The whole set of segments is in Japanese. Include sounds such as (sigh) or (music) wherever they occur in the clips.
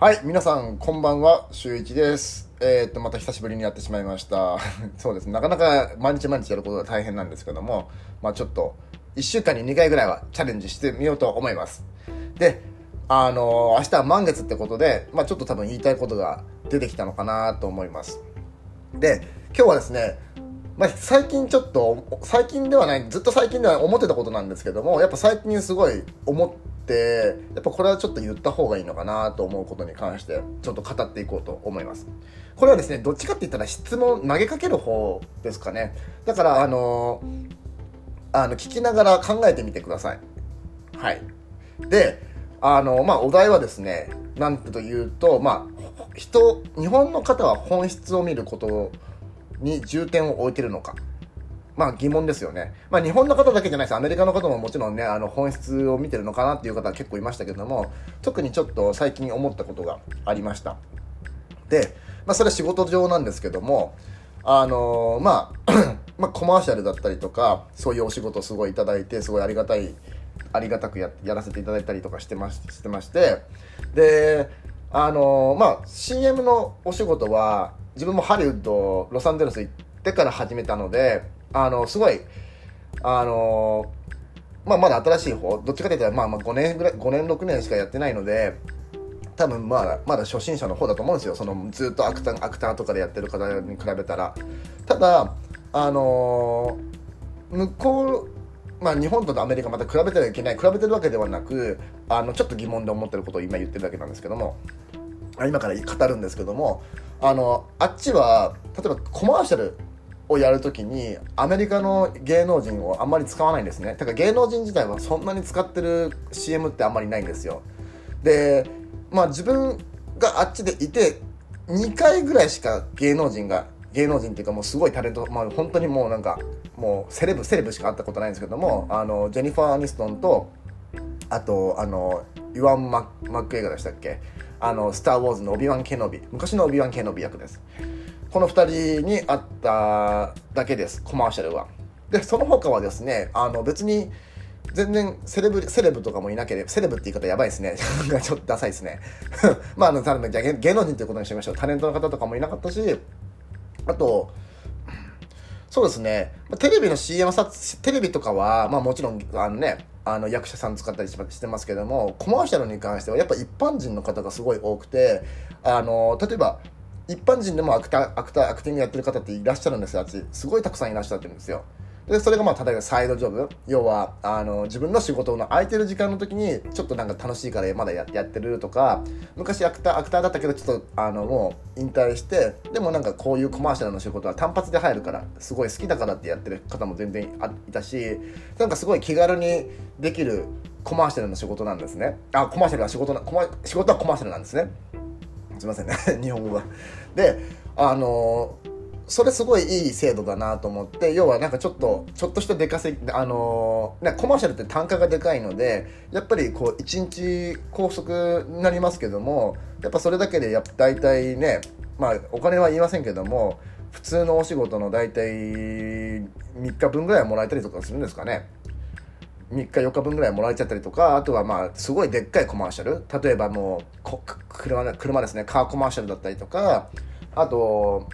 はい、皆さん、こんばんは、週一です。えー、っと、また久しぶりにやってしまいました。(laughs) そうですね。なかなか毎日毎日やることが大変なんですけども、まあちょっと、1週間に2回ぐらいはチャレンジしてみようと思います。で、あのー明日は満月ってことで、まあちょっと多分言いたいことが出てきたのかなと思います。で、今日はですね、まあ、最近ちょっと、最近ではない、ずっと最近では思ってたことなんですけども、やっぱ最近すごい思って、やっぱこれはちょっと言った方がいいのかなと思うことに関して、ちょっと語っていこうと思います。これはですね、どっちかって言ったら質問、投げかける方ですかね。だから、あのあの、聞きながら考えてみてください。はい。で、あの、まあ、お題はですね、なんてというと、まあ、人、日本の方は本質を見ることに重点を置いてるのか。まあ疑問ですよね。まあ日本の方だけじゃないです。アメリカの方ももちろんね、あの本質を見てるのかなっていう方は結構いましたけども、特にちょっと最近思ったことがありました。で、まあそれは仕事上なんですけども、あのーまあ、(clears throat) まあコマーシャルだったりとか、そういうお仕事すごいいただいて、すごいありがたい、ありがたくややらせていただいたりとかしてまししてまして、で、あのーまあ CM のお仕事は、自分もハリウッド、ロサンゼルス行ってから始めたので、あの、すごい、あのまあ、まだ新しい方、どっちかというと、まあ、まあ5年ぐらい、5年、6年しかやってないので、多分まだ、まだ初心者の方だと思うんですよ。その、ずっとアクター、アクターとかでやってる方に比べたら。ただ、あの向こう、まあ、日本とアメリカまた比べてはいけない、比べてるわけではなく、あの、ちょっと疑問で思ってることを今言ってるだけなんですけども、今から語るんですけども、あの、あっちは、例えばコマーシャルをやるときに、アメリカの芸能人をあんまり使わないんですね。だから芸能人自体はそんなに使ってる CM ってあんまりないんですよ。で、まあ自分があっちでいて、2回ぐらいしか芸能人が、芸能人っていうかもうすごいタレント、まあ本当にもうなんか、もうセレブ、セレブしか会ったことないんですけども、あの、ジェニファー・アニストンと、あと、あの、イワン・マック映画でしたっけ？あの、スター・ウォーズのオビワン・ケノビ。昔のオビワン・ケノビ役です。この2人に会っただけです、コマーシャルは。で、その他はですね、あの、別に、全然セレブ、セレブとかもいなければ、セレブって言い方やばいですね。(laughs) ちょっとダサいですね。(laughs) まあ、あの、多分じゃ芸能人ということにしましょう。タレントの方とかもいなかったし、あと、そうですね。テレビの CM 撮テレビとかは、まあもちろん、あのね、あの役者さん使ったりしてますけども、コマーシャルに関してはやっぱ一般人の方がすごい多くて、あの、例えば、一般人でもアクター、アクター、アクティングやってる方っていらっしゃるんですよ、あっち。すごいたくさんいらっしゃってるんですよ。で、それがまあ、例えばサイドジョブ。要は、あの、自分の仕事の空いてる時間の時に、ちょっとなんか楽しいからまだやってるとか、昔アクター、アクターだったけど、ちょっと、あの、もう引退して、でもなんかこういうコマーシャルの仕事は単発で入るから、すごい好きだからってやってる方も全然いたし、なんかすごい気軽にできるコマーシャルの仕事なんですね。あ、コマーシャルは仕事な、コマ仕事はコマーシャルなんですね。すいませんね (laughs) 日本語が。であのそれすごいいい制度だなと思って要はなんかちょっとちょっとした出稼ぎあのねコマーシャルって単価がでかいのでやっぱりこう1日拘束になりますけどもやっぱそれだけでやっぱ大体ねまあお金は言いませんけども普通のお仕事の大体3日分ぐらいはもらえたりとかするんですかね。3日4日分ぐらいもらえちゃったりとかあとはまあすごいでっかいコマーシャル。例えばもう車車ですね。カーコマーシャルだったりとかあと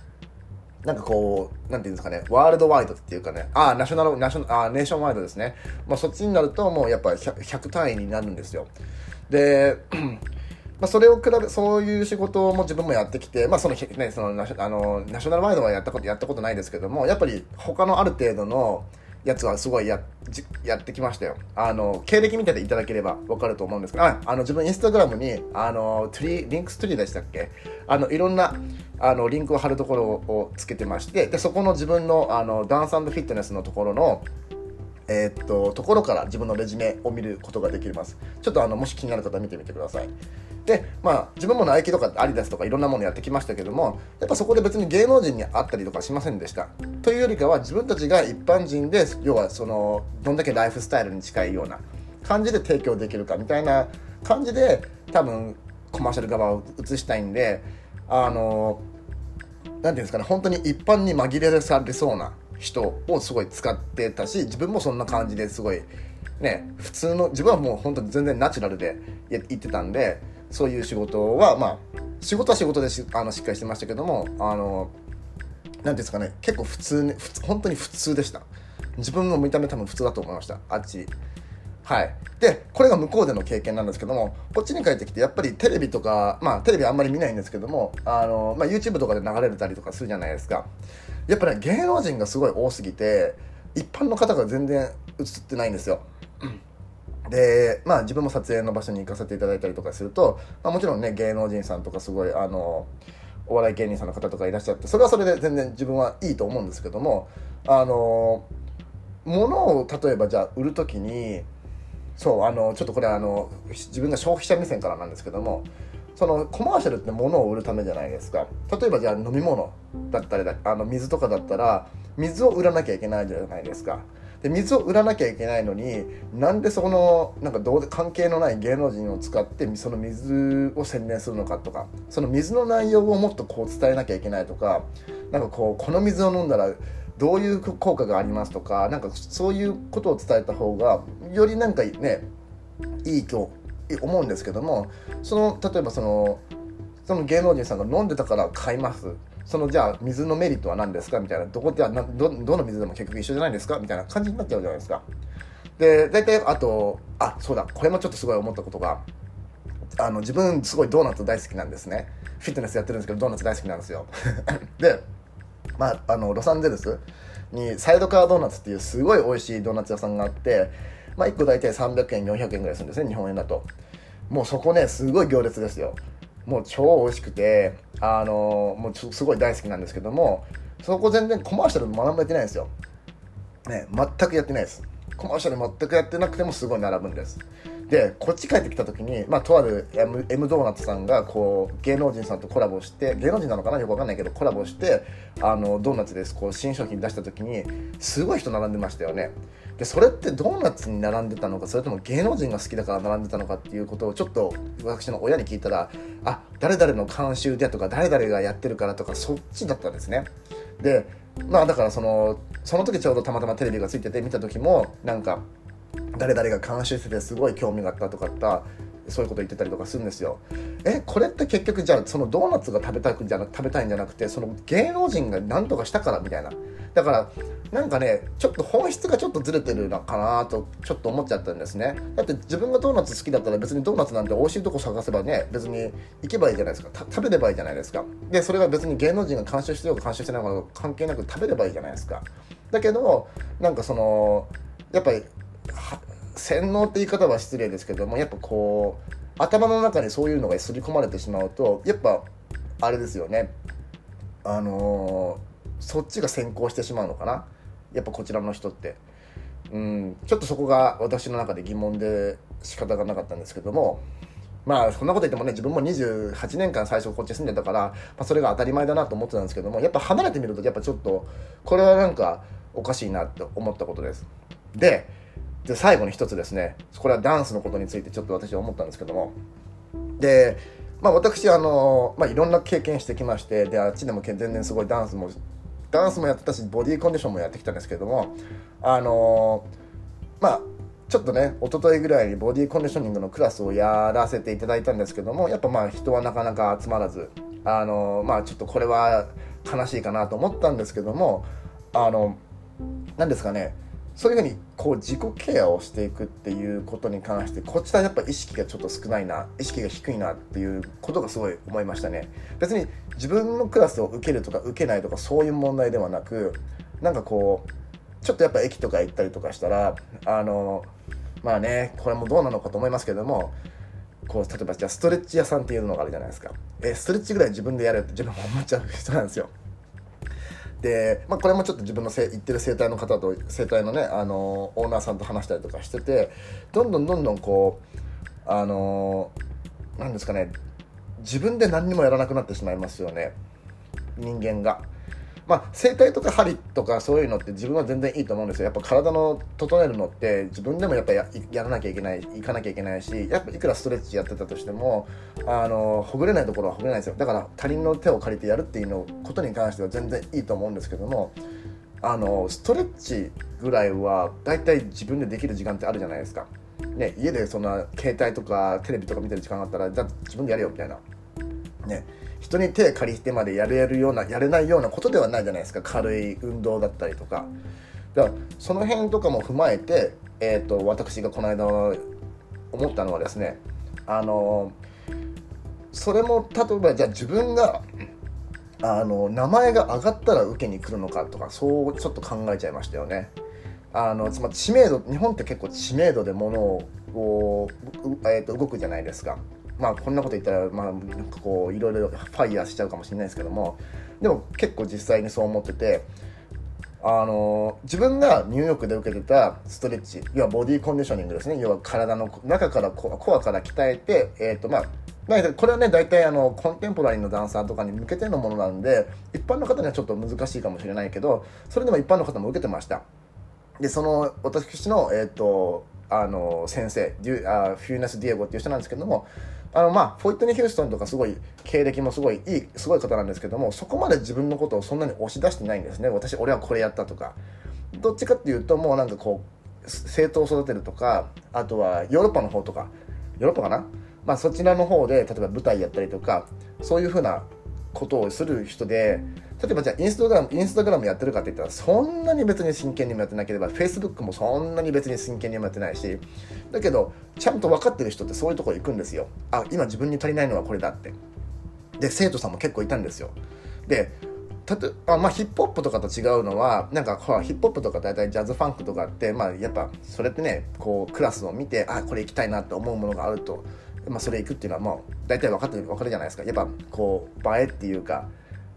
なんかこうなんていうんですかね。ワールドワイドっていうかね。あナショナルナショナルあネーションワイドですね、まあ、そっちになるともうやっぱ 100, 100単位になるんですよ。で (clears throat) まあ、それを比べ、そういう仕事も自分もやってきて、まあ、その、ね、そのナ、あの、ナショナルワイドはやったこと、やったことないですけども、やっぱり他のある程度のやつはすごいや、やってきましたよ。あの、経歴見てていただければわかると思うんですけど、あ、の、自分インスタグラムに、あの、トリ、リンクストリーでしたっけ？あの、いろんな、あの、リンクを貼るところをつけてまして、で、そこの自分の、あの、ダンスフィットネスのところの、えーっと、ところから自分のレジュメを見ることができます。ちょっとあの、もし気になる方は見てみてください。で、まあ、自分もナイキとかアリダスとかいろんなものやってきましたけども、やっぱそこで別に芸能人に会ったりとかしませんでした。というよりかは自分たちが一般人で、要はその、どんだけライフスタイルに近いような感じで提供できるかみたいな感じで、多分、コマーシャル側を映したいんで、あの、なんていうんですかね、本当に一般に紛れされそうな人をすごい使ってたし、自分もそんな感じですごい、ね、普通の、自分はもう本当に全然ナチュラルで言ってたんで、そういう仕事はまあ仕事は仕事でしあのしっかりしてましたけどもあの何ていうんですかね結構普通ね普本当に普通でした。自分の見た目多分普通だと思いました。あっち。はい。でこれが向こうでの経験なんですけどもこっちに帰ってきてやっぱりテレビとかまあテレビあんまり見ないんですけどもあの、まあ、YouTube とかで流れたりとかするじゃないですか。やっぱり、ね、芸能人がすごい多すぎて一般の方が全然映ってないんですよ。でまあ自分も撮影の場所に行かせていただいたりとかすると、まあ、もちろんね芸能人さんとかすごいあのお笑い芸人さんの方とかいらっしゃってそれはそれで全然自分はいいと思うんですけどもあの物を例えばじゃあ売る時にそうあのちょっとこれあの自分が消費者目線からなんですけどもそのコマーシャルって物を売るためじゃないですか。例えばじゃあ飲み物だったりあの水とかだったら水を売らなきゃいけないじゃないですか。で水を売らなきゃいけないのになんでそこのなんかどう関係のない芸能人を使ってその水を宣伝するのかとかその水の内容をもっとこう伝えなきゃいけないとかなんかこうこの水を飲んだらどういう効果がありますとかなんかそういうことを伝えた方がよりなんかねいいと思うんですけどもその例えばそのその芸能人さんが飲んでたから買います。そのじゃあ水のメリットは何ですか？みたいなどこではどどの水でも結局一緒じゃないですか？みたいな感じになっちゃうじゃないですか。で大体あとあそうだこれもちょっとすごい思ったことがあの自分すごいドーナツ大好きなんですね。フィットネスやってるんですけどドーナツ大好きなんですよ。(laughs) でまああのロサンゼルスにサイドカードーナツっていうすごい美味しいドーナツ屋さんがあってまあ1個大体300円400円ぐらいするんですね日本円だと。もうそこねすごい行列ですよ。もう超美味しくてあのもうすごい大好きなんですけどもそこ全然コマーシャル学べてないんですよ。ね全くやってないです。コマーシャル全くやってなくてもすごい並ぶんです。でこっち帰ってきた時に、まあ、とある M, M ドーナツさんがこう芸能人さんとコラボして芸能人なのかなよく分かんないけどコラボしてあのドーナツですこう新商品出した時にすごい人並んでましたよね。でそれってドーナツに並んでたのかそれとも芸能人が好きだから並んでたのかっていうことをちょっと私の親に聞いたらあ誰々の監修でとか誰々がやってるからとかそっちだったんですね。でまあだからそのその時ちょうどたまたまテレビがついてて見た時もなんか誰々が監修しててすごい興味があったとかったそういうこと言ってたりとかするんですよ。えこれって結局じゃあそのドーナツが食べたくじゃな食べたいんじゃなくてその芸能人が何とかしたからみたいな。だからなんかねちょっと本質がちょっとずれてるのかなとちょっと思っちゃったんですね。だって自分がドーナツ好きだったら別にドーナツなんて美味しいとこ探せばね別に行けばいいじゃないですか。食べればいいじゃないですか。でそれが別に芸能人が監修してようが監修してないのか関係なく食べればいいじゃないですか。だけどなんかそのやっぱり洗脳って言い方は失礼ですけどもやっぱこう頭の中にそういうのが刷り込まれてしまうとやっぱあれですよね。あのー、そっちが先行してしまうのかな？やっぱこちらの人って。うんちょっとそこが私の中で疑問で仕方がなかったんですけどもまあそんなこと言ってもね自分も28年間最初こっち住んでたから、まあ、それが当たり前だなと思ってたんですけどもやっぱ離れてみるとやっぱちょっとこれはなんかおかしいなって思ったことです。でで最後に一つですねこれはダンスのことについてちょっと私は思ったんですけども。でまあ私あの、まあ、いろんな経験してきましてであっちでも全然すごいダンスもダンスもやってたしボディーコンディションもやってきたんですけどもあのまあちょっとね一昨日ぐらいにボディーコンディショニングのクラスをやらせていただいたんですけどもやっぱまあ人はなかなか集まらずあのまあちょっとこれは悲しいかなと思ったんですけどもあの何ですかねそういうふうにこう自己ケアをしていくっていうことに関してこちらやっぱ意識がちょっと少ないな意識が低いなっていうことがすごい思いましたね。別に自分のクラスを受けるとか受けないとかそういう問題ではなくなんかこうちょっとやっぱ駅とか行ったりとかしたらあのまあねこれもどうなのかと思いますけどもこう例えばじゃあストレッチ屋さんっていうのがあるじゃないですか。えストレッチぐらい自分でやるって自分も思っちゃう人なんですよ。で、まあ、これもちょっと自分のせ言ってる生態の方と生態のねあのオーナーさんと話したりとかしててどんどんどんどんこうあのなんですかね自分で何にもやらなくなってしまいますよね人間が。まあ、整体とか針とかそういうのって自分は全然いいと思うんですよ。やっぱ体の整えるのって自分でもやっぱややらなきゃいけない、行かなきゃいけないし、やっぱいくらストレッチやってたとしても、あの、ほぐれないところはほぐれないですよ。だから他人の手を借りてやるっていうのことに関しては全然いいと思うんですけども、あの、ストレッチぐらいは大体自分でできる時間ってあるじゃないですか。ね、家でそんな携帯とかテレビとか見てる時間があったらじゃあ自分でやれよみたいなね人に手借りてまでやれるようなやれないようなことではないじゃないですか軽い運動だったりとかだからその辺とかも踏まえて、えーと、私がこの間思ったのはですねあのそれも例えばじゃあ自分があの名前が上がったら受けに来るのかとかそうちょっと考えちゃいましたよね。あのつまり知名度日本って結構知名度でものを、えーと動くじゃないですか。まあこんなこと言ったら、まあなんか、こういろいろファイヤーしちゃうかもしれないですけどもでも結構実際にそう思っててあの自分がニューヨークで受けてたストレッチ要はボディコンディショニングですね。要は体の中からコアから鍛えて、えーとまあ、これはね大体あのコンテンポラリーのダンサーとかに向けてのものなんで一般の方にはちょっと難しいかもしれないけどそれでも一般の方も受けてました。でその私の、えーと、あの先生デュあフューナス・ディエゴっていう人なんですけどもあのまあフォイットニー・ヒューストンとかすごい経歴もすごいいいすごい方なんですけどもそこまで自分のことをそんなに押し出してないんですね。私俺はこれやったとかどっちかっていうともうなんかこう政党を育てるとかあとはヨーロッパの方とかヨーロッパかな？まあそちらの方で例えば舞台やったりとかそういうふうなことをする人で例えばじゃあインスタグラムインスタグラムやってるかって言ったらそんなに別に真剣にもやってなければフェイスブックもそんなに別に真剣にもやってないしだけどちゃんと分かってる人ってそういうとこ行くんですよ。あ今自分に足りないのはこれだって。で生徒さんも結構いたんですよ。でたとあまあヒップホップとかと違うのはなんかほらヒップホップとか大体ジャズファンクとかってまあやっぱそれってねこうクラスを見てあこれ行きたいなって思うものがあるとまあそれ行くっていうのはもう大体分かってる分かるじゃないですか。やっぱこう映えっていうか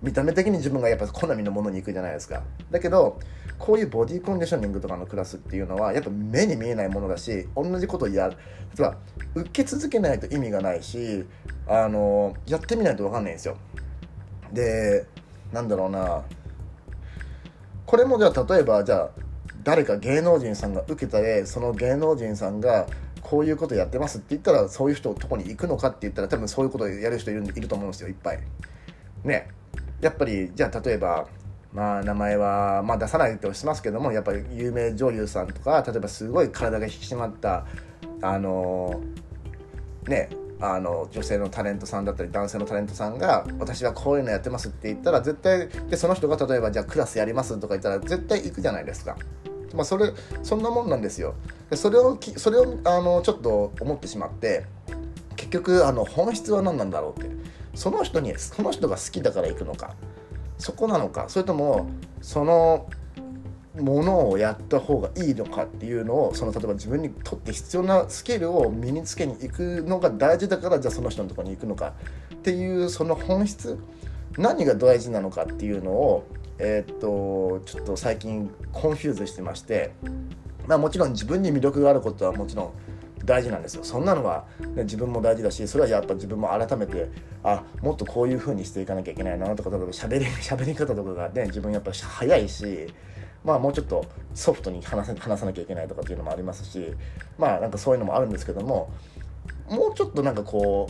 見た目的に自分がやっぱ好みのものに行くじゃないですか。だけどこういうボディコンディショニングとかのクラスっていうのはやっぱ目に見えないものだし同じことをやる例えば受け続けないと意味がないしあのやってみないと分かんないんですよ。でなんだろうな。これもじゃあ例えばじゃあ誰か芸能人さんが受けたでその芸能人さんがこういうことやってますって言ったらそういう人とこに行くのかって言ったら多分そういうことをやる人いるいると思うんですよいっぱいねやっぱりじゃあ例えばまあ名前は、まあ、出さないとしますけどもやっぱり有名女優さんとか例えばすごい体が引き締まったあのねあの女性のタレントさんだったり男性のタレントさんが私はこういうのやってますって言ったら絶対でその人が例えばじゃあクラスやりますとか言ったら絶対行くじゃないですか。まあ、それそんなもんなんですよ。でそれをきそれをあのちょっと思ってしまって結局あの本質は何なんだろうって。その人にその人が好きだから行くのか。そこなのか。それともそのものをやった方がいいのかっていうのをその例えば自分にとって必要なスキルを身につけに行くのが大事だからじゃあその人のとこに行くのかっていうその本質何が大事なのかっていうのをえー、っとちょっと最近 confuse してましてまあもちろん自分に魅力があることはもちろん大事なんですよ。そんなのは、ね、自分も大事だしそれはやっぱ自分も改めてあもっとこういう風にしていかなきゃいけないなとか例えば喋り喋り方とかがね自分やっぱ早いしまあもうちょっとソフトに話話さなきゃいけないとかっていうのもありますしまあなんかそういうのもあるんですけどももうちょっとなんかこ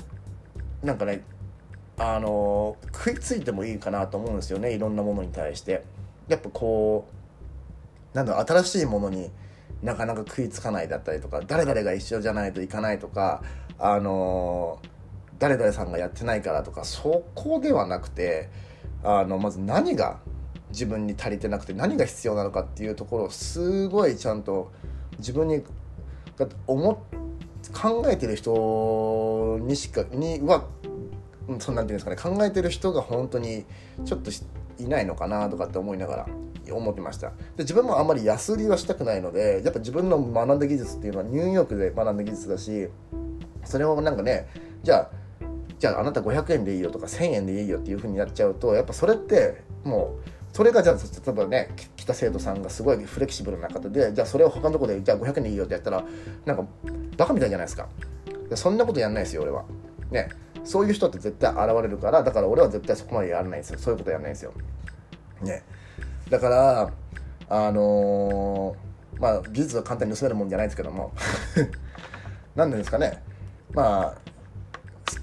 うなんかねあの食いついてもいいかなと思うんですよね。いろんなものに対して。やっぱこうなんだろう新しいものになかなか食いつかないだったりとか誰々が一緒じゃないといかないとかあの誰々さんがやってないからとかそこではなくてあのまず何が自分に足りてなくて何が必要なのかっていうところをすごいちゃんと自分に思考えてる人にしかにはそんなんていうんですかね考えてる人が本当にちょっといないのかなとかって思いながら思ってました。で自分もあんまり安売りはしたくないのでやっぱ自分の学んだ技術っていうのはニューヨークで学んだ技術だしそれをなんかねじゃあじゃああなた500円でいいよとか1000円でいいよっていうふうになっちゃうとやっぱそれってもうそれがじゃあ例えばね来た生徒さんがすごいフレキシブルな方でじゃあそれを他のとこでじゃあ500円でいいよってやったらなんかバカみたいじゃないですか。そんなことやんないですよ俺は。ね。そういう人って絶対現れるからだから俺は絶対そこまでやらないんですよ。そういうことやらないんですよ。ね。だからあのー、まあ技術は簡単に盗めるもんじゃないですけども。(laughs) 何ですかね。まあ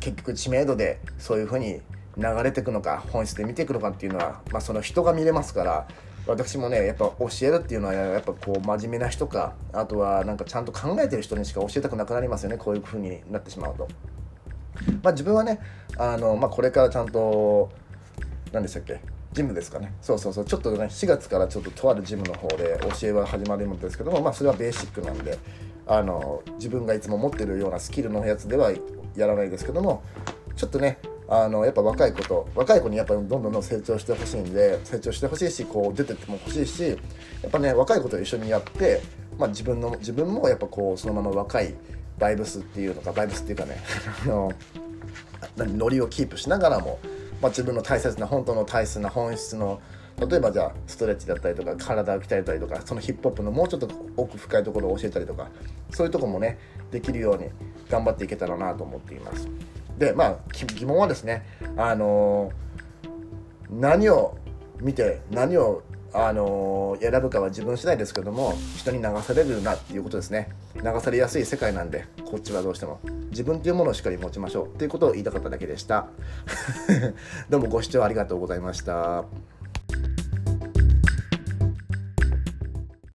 結局知名度でそういうふうに流れていくのか本質で見ていくのかっていうのは、まあ、その人が見れますから私もねやっぱ教えるっていうのはやっぱこう真面目な人かあとはなんかちゃんと考えてる人にしか教えたくなくなりますよね。こういう風になってしまうと。まあ、自分はねあの、まあ、これからちゃんと何でしたっけ？ジムですかね。そうそうそう。ちょっとね4月からちょっととあるジムの方で教えは始まるんですけどもまあそれはベーシックなんであの自分がいつも持ってるようなスキルのやつではやらないですけどもちょっとねあのやっぱ若い子と若い子にやっぱどんどんどん成長してほしいんで成長してほしいしこう出てっても欲しいしやっぱね若い子と一緒にやって、まあ、自分の自分もやっぱこうそのまま若いバイブスっていうのかバイブスっていうかね (laughs) あのノリをキープしながらも、まあ、自分の大切な本当の大切な本質の例えばじゃあストレッチだったりとか体を鍛えたりとかそのヒップホップのもうちょっと奥深いところを教えたりとかそういうとこもねできるように頑張っていけたらなと思っています。でまあ疑問はですねあのー、何を見て何をあの選ぶかは自分次第ですけども人に流されるなっていうことですね。流されやすい世界なんでこっちはどうしても。自分っていうものをしっかり持ちましょうっていうことを言いたかっただけでした。(laughs) どうもご視聴ありがとうございました。